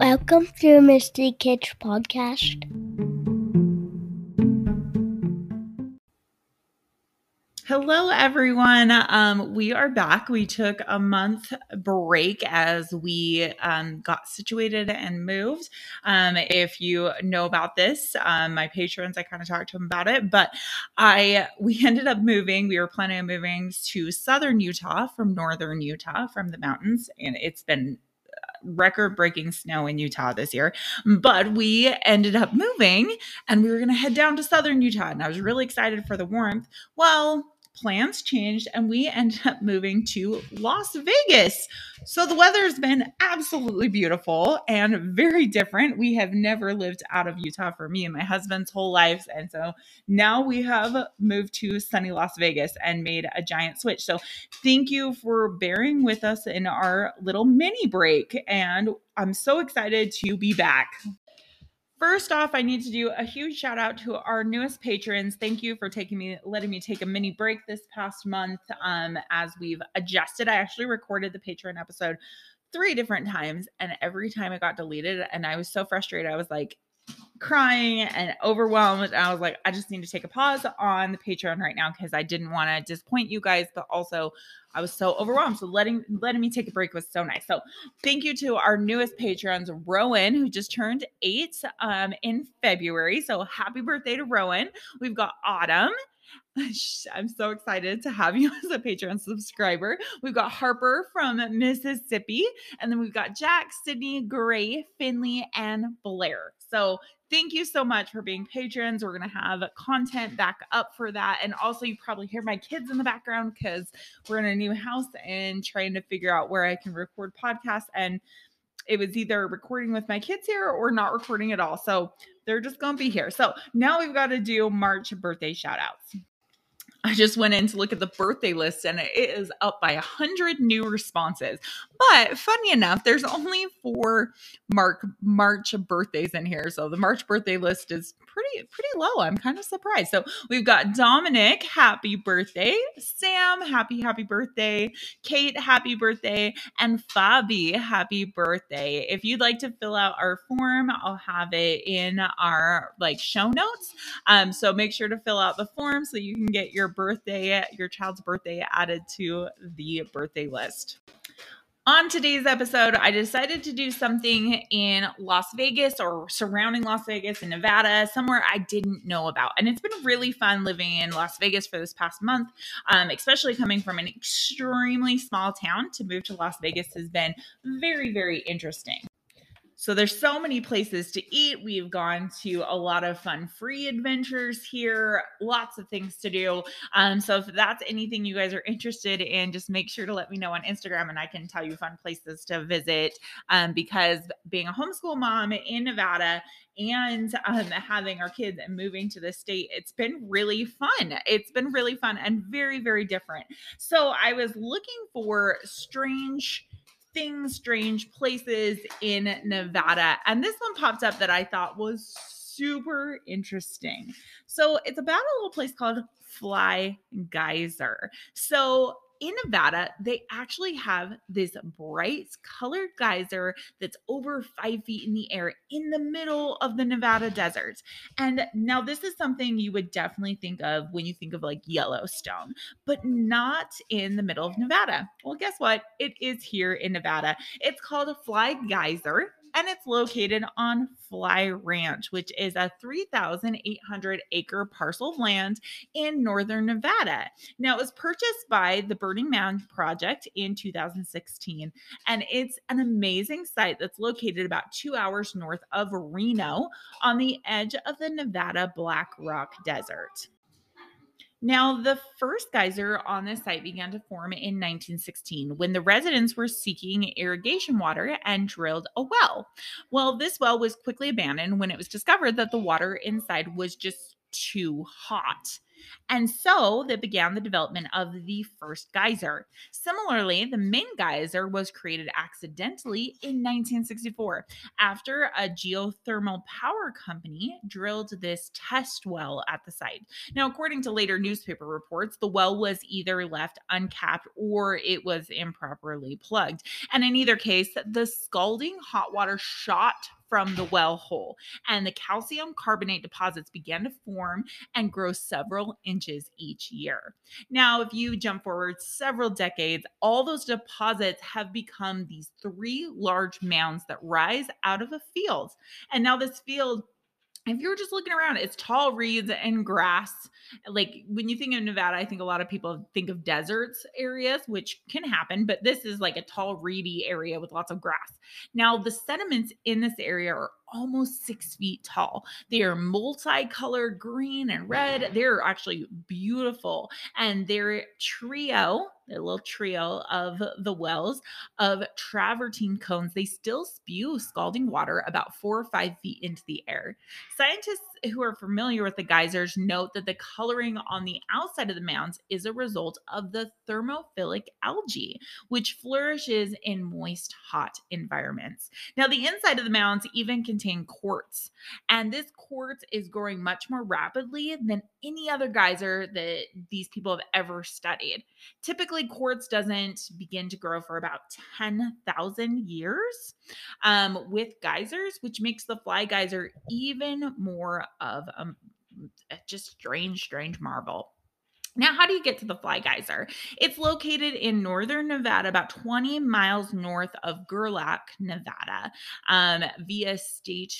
Welcome to Mystery Kids Podcast. Hello, everyone. Um, we are back. We took a month break as we um, got situated and moved. Um, if you know about this, um, my patrons, I kind of talked to them about it, but I we ended up moving. We were planning on moving to southern Utah from northern Utah from the mountains, and it's been record breaking snow in Utah this year. But we ended up moving and we were going to head down to southern Utah. And I was really excited for the warmth. Well, plans changed and we ended up moving to Las Vegas. So the weather has been absolutely beautiful and very different. We have never lived out of Utah for me and my husband's whole lives. And so now we have moved to sunny Las Vegas and made a giant switch. So thank you for bearing with us in our little mini break. And I'm so excited to be back. First off, I need to do a huge shout out to our newest patrons. Thank you for taking me, letting me take a mini break this past month um, as we've adjusted. I actually recorded the Patreon episode three different times, and every time it got deleted, and I was so frustrated. I was like, crying and overwhelmed. And I was like, I just need to take a pause on the Patreon right now because I didn't want to disappoint you guys, but also I was so overwhelmed. So letting letting me take a break was so nice. So thank you to our newest patrons, Rowan, who just turned eight um, in February. So happy birthday to Rowan. We've got Autumn. I'm so excited to have you as a Patreon subscriber. We've got Harper from Mississippi, and then we've got Jack, Sydney, Gray, Finley, and Blair. So thank you so much for being patrons. We're going to have content back up for that. And also, you probably hear my kids in the background because we're in a new house and trying to figure out where I can record podcasts. And it was either recording with my kids here or not recording at all. So they're just going to be here. So now we've got to do March birthday shout outs. I just went in to look at the birthday list and it is up by a hundred new responses. But funny enough, there's only four Mark March birthdays in here. So the March birthday list is pretty pretty low. I'm kind of surprised. So we've got Dominic, happy birthday. Sam, happy happy birthday. Kate, happy birthday, and Fabi, happy birthday. If you'd like to fill out our form, I'll have it in our like show notes. Um, so make sure to fill out the form so you can get your birthday, your child's birthday added to the birthday list. On today's episode, I decided to do something in Las Vegas or surrounding Las Vegas in Nevada, somewhere I didn't know about. And it's been really fun living in Las Vegas for this past month, um, especially coming from an extremely small town to move to Las Vegas has been very, very interesting. So there's so many places to eat. We've gone to a lot of fun free adventures here, lots of things to do. Um, so if that's anything you guys are interested in, just make sure to let me know on Instagram and I can tell you fun places to visit. Um, because being a homeschool mom in Nevada and um, having our kids and moving to the state, it's been really fun. It's been really fun and very, very different. So I was looking for strange things, strange places in Nevada. And this one popped up that I thought was super interesting. So it's about a little place called Fly Geyser. So in Nevada, they actually have this bright colored geyser that's over five feet in the air in the middle of the Nevada desert. And now, this is something you would definitely think of when you think of like Yellowstone, but not in the middle of Nevada. Well, guess what? It is here in Nevada. It's called a Fly Geyser and it's located on Fly Ranch, which is a 3,800 acre parcel of land in northern Nevada. Now, it was purchased by the Burning Man Project in 2016, and it's an amazing site that's located about two hours north of Reno on the edge of the Nevada Black Rock Desert. Now, the first geyser on this site began to form in 1916 when the residents were seeking irrigation water and drilled a well. Well, this well was quickly abandoned when it was discovered that the water inside was just too hot. And so they began the development of the first geyser. Similarly, the main geyser was created accidentally in 1964 after a geothermal power company drilled this test well at the site. Now, according to later newspaper reports, the well was either left uncapped or it was improperly plugged. And in either case, the scalding hot water shot from the well hole, and the calcium carbonate deposits began to form and grow several inches each year. Now, if you jump forward several decades, all those deposits have become these three large mounds that rise out of a field. And now, this field if you're just looking around, it's tall reeds and grass. Like when you think of Nevada, I think a lot of people think of deserts areas, which can happen, but this is like a tall, reedy area with lots of grass. Now, the sediments in this area are almost six feet tall. They are multicolored green and red. They're actually beautiful. And their trio, their little trio of the wells of travertine cones, they still spew scalding water about four or five feet into the air. Scientists who are familiar with the geysers note that the coloring on the outside of the mounds is a result of the thermophilic algae, which flourishes in moist, hot environments. Now, the inside of the mounds even contain quartz, and this quartz is growing much more rapidly than any other geyser that these people have ever studied. Typically, quartz doesn't begin to grow for about 10,000 years um, with geysers, which makes the fly geyser even more of a just strange, strange marvel. Now, how do you get to the Fly Geyser? It's located in northern Nevada, about 20 miles north of Gerlach, Nevada, um, via State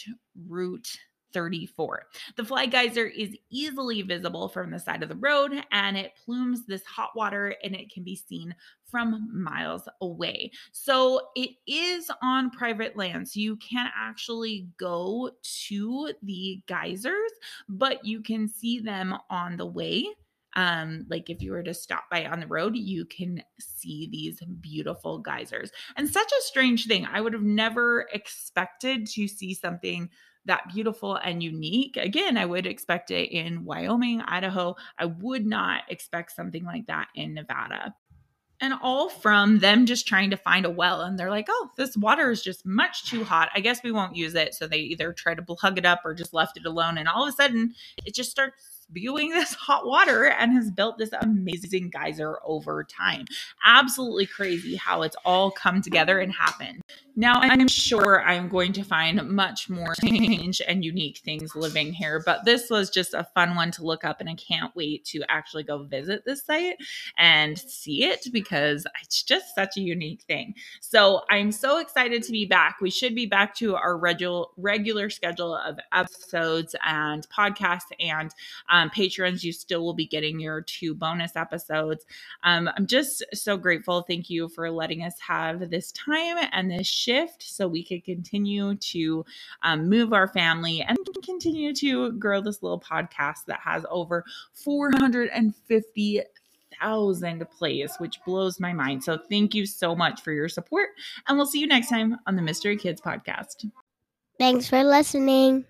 Route 34. The fly geyser is easily visible from the side of the road and it plumes this hot water and it can be seen from miles away. So it is on private land. So you can't actually go to the geysers, but you can see them on the way um like if you were to stop by on the road you can see these beautiful geysers and such a strange thing i would have never expected to see something that beautiful and unique. Again, I would expect it in Wyoming, Idaho. I would not expect something like that in Nevada. And all from them just trying to find a well. And they're like, oh, this water is just much too hot. I guess we won't use it. So they either try to plug it up or just left it alone. And all of a sudden, it just starts spewing this hot water and has built this amazing geyser over time. Absolutely crazy how it's all come together and happened. Now, I'm sure I'm going to find much more strange and unique things living here, but this was just a fun one to look up, and I can't wait to actually go visit this site and see it because it's just such a unique thing. So I'm so excited to be back. We should be back to our regular regular schedule of episodes and podcasts and um, patrons. You still will be getting your two bonus episodes. Um, I'm just so grateful. Thank you for letting us have this time and this shift so we could continue to um, move our family and continue to grow this little podcast that has over 450 thousand plays, which blows my mind. So thank you so much for your support, and we'll see you next time on the Mystery Kids podcast. Thanks for listening.